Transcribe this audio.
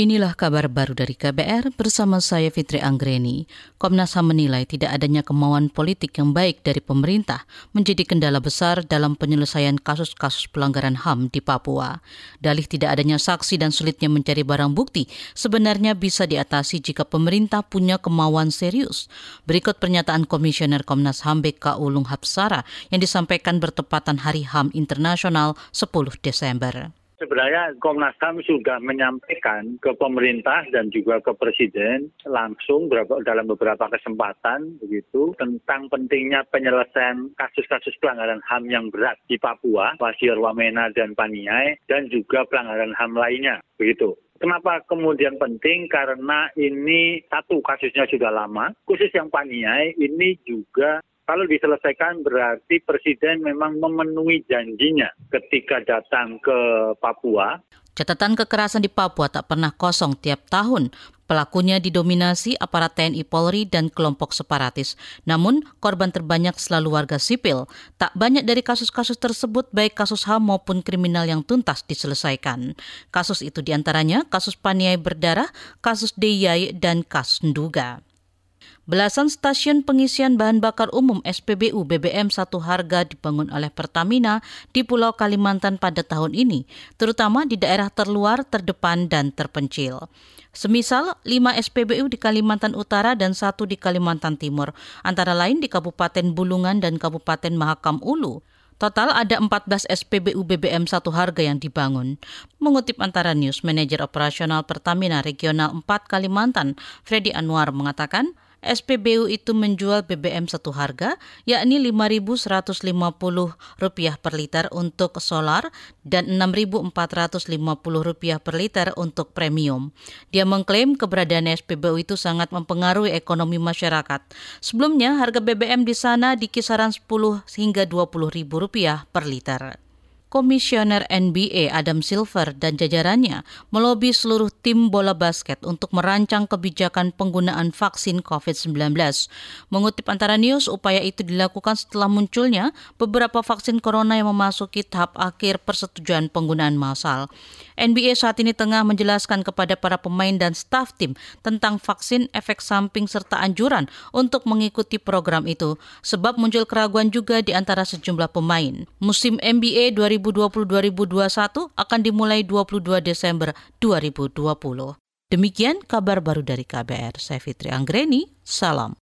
Inilah kabar baru dari KBR bersama saya Fitri Anggreni. Komnas HAM menilai tidak adanya kemauan politik yang baik dari pemerintah menjadi kendala besar dalam penyelesaian kasus-kasus pelanggaran HAM di Papua. Dalih tidak adanya saksi dan sulitnya mencari barang bukti sebenarnya bisa diatasi jika pemerintah punya kemauan serius. Berikut pernyataan Komisioner Komnas HAM BK Ulung Hapsara yang disampaikan bertepatan Hari HAM Internasional 10 Desember sebenarnya Komnas HAM sudah menyampaikan ke pemerintah dan juga ke presiden langsung dalam beberapa kesempatan begitu tentang pentingnya penyelesaian kasus-kasus pelanggaran HAM yang berat di Papua, Pasir Wamena dan Paniai dan juga pelanggaran HAM lainnya begitu. Kenapa kemudian penting? Karena ini satu kasusnya sudah lama, khusus yang Paniai ini juga kalau diselesaikan berarti Presiden memang memenuhi janjinya ketika datang ke Papua. Catatan kekerasan di Papua tak pernah kosong tiap tahun. Pelakunya didominasi aparat TNI Polri dan kelompok separatis. Namun, korban terbanyak selalu warga sipil. Tak banyak dari kasus-kasus tersebut baik kasus HAM maupun kriminal yang tuntas diselesaikan. Kasus itu di antaranya kasus Paniai Berdarah, kasus Deyai, dan kasus Nduga. Belasan stasiun pengisian bahan bakar umum SPBU BBM satu harga dibangun oleh Pertamina di Pulau Kalimantan pada tahun ini, terutama di daerah terluar, terdepan, dan terpencil. Semisal 5 SPBU di Kalimantan Utara dan satu di Kalimantan Timur, antara lain di Kabupaten Bulungan dan Kabupaten Mahakam Ulu. Total ada 14 SPBU BBM satu harga yang dibangun. Mengutip antara news, manajer operasional Pertamina Regional 4 Kalimantan, Freddy Anwar mengatakan, SPBU itu menjual BBM satu harga, yakni Rp5.150 per liter untuk solar dan Rp6.450 per liter untuk premium. Dia mengklaim keberadaan SPBU itu sangat mempengaruhi ekonomi masyarakat. Sebelumnya, harga BBM di sana di kisaran 10 hingga Rp20.000 per liter. Komisioner NBA Adam Silver dan jajarannya melobi seluruh tim bola basket untuk merancang kebijakan penggunaan vaksin COVID-19. Mengutip antara news, upaya itu dilakukan setelah munculnya beberapa vaksin corona yang memasuki tahap akhir persetujuan penggunaan massal. NBA saat ini tengah menjelaskan kepada para pemain dan staf tim tentang vaksin, efek samping serta anjuran untuk mengikuti program itu, sebab muncul keraguan juga di antara sejumlah pemain. Musim NBA 2020 2020-2021 akan dimulai 22 Desember 2020. Demikian kabar baru dari KBR. Saya Fitri Anggreni, salam.